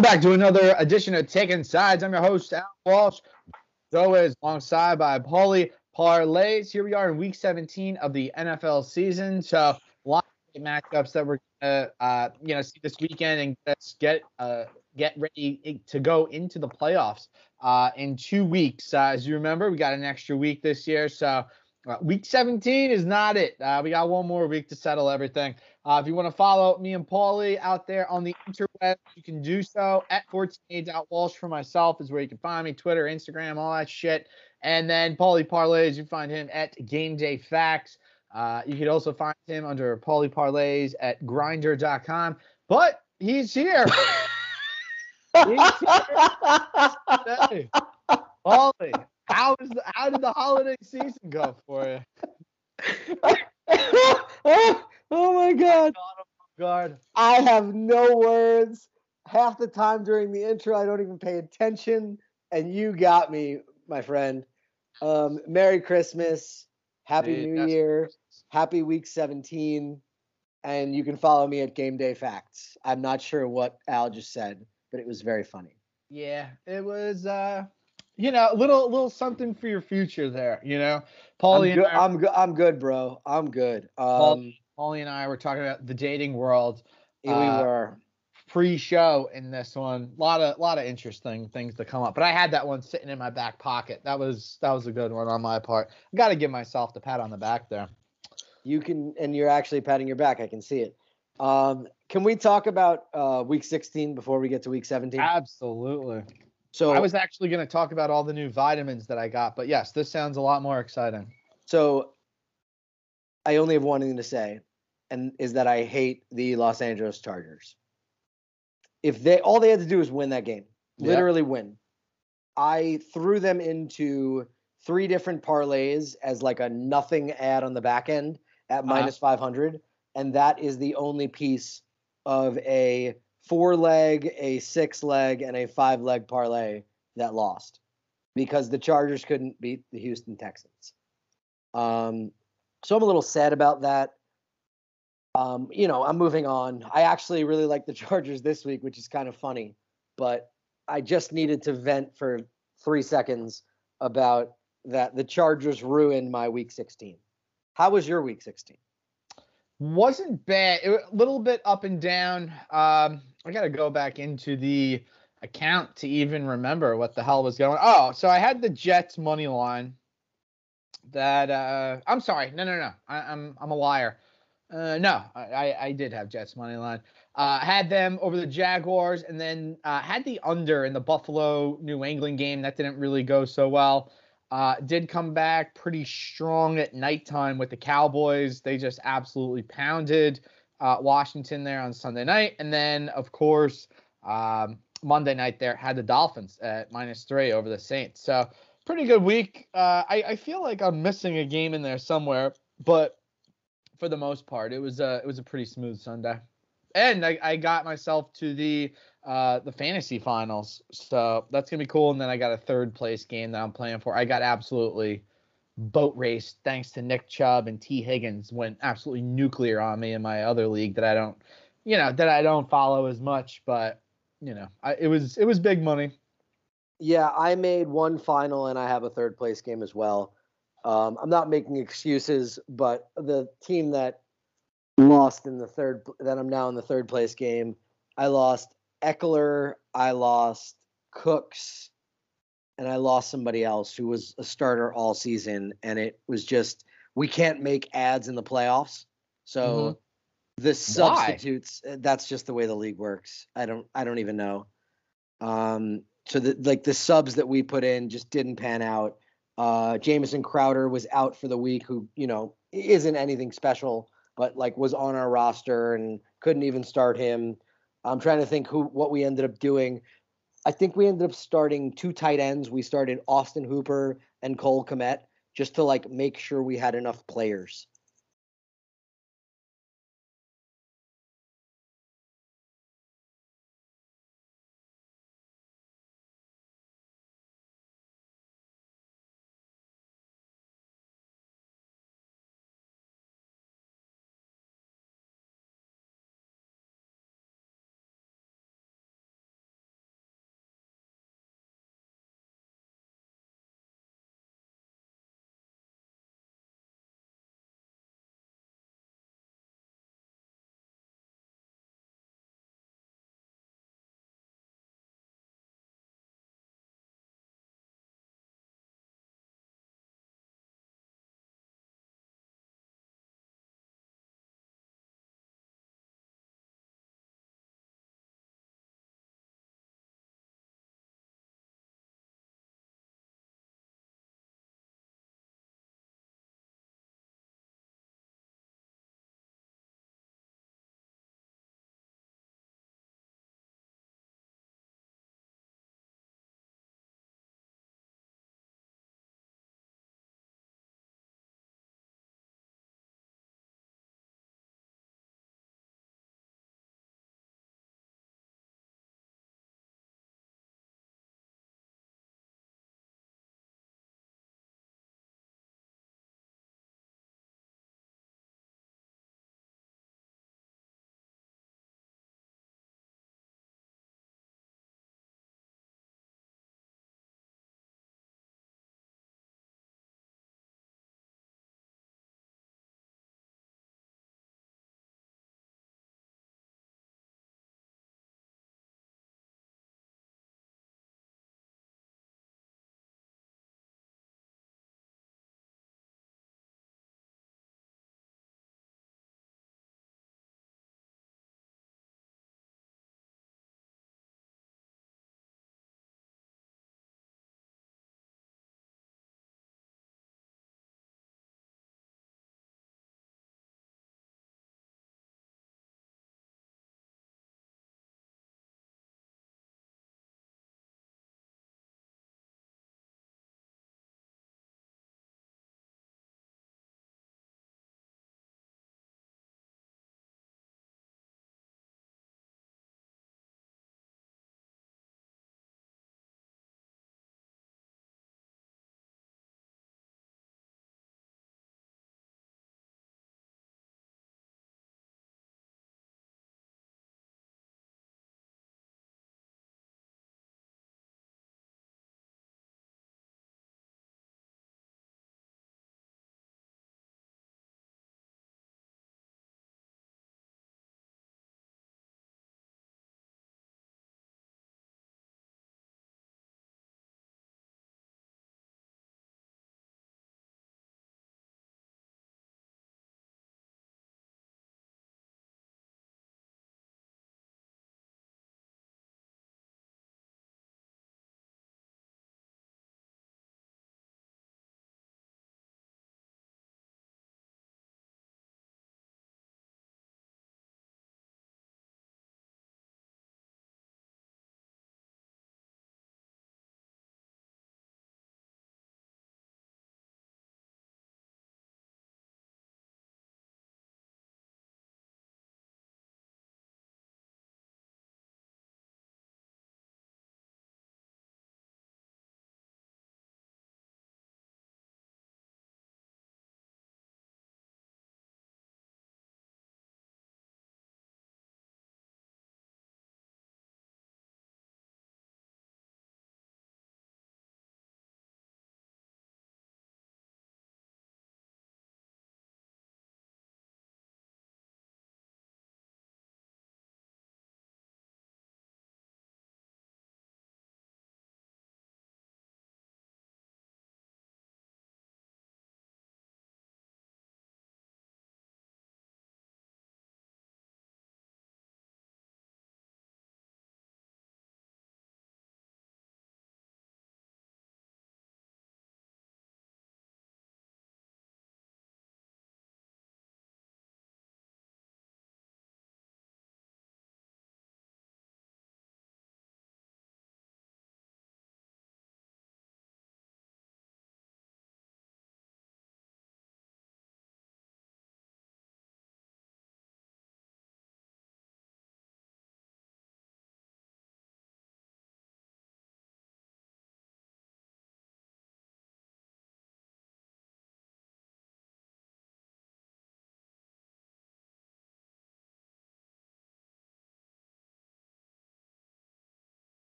Welcome back to another edition of Taking Sides. I'm your host, Al Walsh. As always, alongside by Paulie Parlays. Here we are in week 17 of the NFL season. So, a lot of matchups that we're going to, uh, you know, see this weekend and get uh, get ready to go into the playoffs uh, in two weeks. Uh, as you remember, we got an extra week this year. So, uh, week 17 is not it. Uh, we got one more week to settle everything. Uh, if you want to follow me and Paulie out there on the interweb, you can do so at 14a.walsh for myself is where you can find me, Twitter, Instagram, all that shit. And then Paulie Parlays, you find him at Game Day Facts. Uh, you can also find him under Paulie Parlays at grinder.com. But he's here. he's here. Paulie, how is the, how did the holiday season go for you? oh, oh my god. God. I have no words. Half the time during the intro, I don't even pay attention. And you got me, my friend. Um, Merry Christmas. Happy Dude, New Year. Happy week 17. And you can follow me at Game Day Facts. I'm not sure what Al just said, but it was very funny. Yeah, it was uh you know, a little little something for your future there, you know. Paulie I'm and good, I, I'm good. I'm good, bro. I'm good. Um, Paulie and I were talking about the dating world here uh, we were. pre-show in this one. A lot of lot of interesting things to come up. But I had that one sitting in my back pocket. That was that was a good one on my part. I got to give myself the pat on the back there. You can, and you're actually patting your back. I can see it. Um, can we talk about uh, week 16 before we get to week 17? Absolutely. So I was actually going to talk about all the new vitamins that I got, but yes, this sounds a lot more exciting. So I only have one thing to say, and is that I hate the Los Angeles Chargers. If they all they had to do was win that game, Yeah. literally win. I threw them into three different parlays as like a nothing add on the back end at Uh-huh. minus 500, and that is the only piece of a four leg, a six leg, and a five leg parlay that lost because the Chargers couldn't beat the Houston Texans. Um, so I'm a little sad about that. Um, you know, I'm moving on. I actually really like the Chargers this week, which is kind of funny, but I just needed to vent for three seconds about that the Chargers ruined my week 16. How was your week 16? wasn't bad. A little bit up and down. Um, I got to go back into the account to even remember what the hell was going. Oh, so I had the Jets money line. That uh, I'm sorry. No, no, no. I, I'm I'm a liar. Uh, no, I, I I did have Jets money line. Uh, had them over the Jaguars, and then uh, had the under in the Buffalo New England game. That didn't really go so well. Uh, did come back pretty strong at nighttime with the Cowboys. They just absolutely pounded uh, Washington there on Sunday night. And then, of course, um, Monday night there had the Dolphins at minus three over the Saints. So, pretty good week. Uh, I, I feel like I'm missing a game in there somewhere, but for the most part, it was a, it was a pretty smooth Sunday. And I, I got myself to the uh, the fantasy finals. So that's gonna be cool. And then I got a third place game that I'm playing for. I got absolutely boat race thanks to Nick Chubb and Tee Higgins went absolutely nuclear on me in my other league that I don't, you know, that I don't follow as much. But you know, I, it was it was big money. Yeah, I made one final and I have a third place game as well. Um, I'm not making excuses, but the team that lost in the third, that I'm now in the third place game, I lost Ekeler, I lost Cooks, and I lost somebody else who was a starter all season. And it was just, we can't make adds in the playoffs. So the substitutes, uh, that's just the way the league works. I don't, I don't even know. Um, so the like the subs that we put in just didn't pan out. Uh, Jamison Crowder was out for the week, who you know isn't anything special, but like was on our roster and couldn't even start him. I'm trying to think who what we ended up doing. I think we ended up starting two tight ends. We started Austin Hooper and Cole Kmet just to like make sure we had enough players.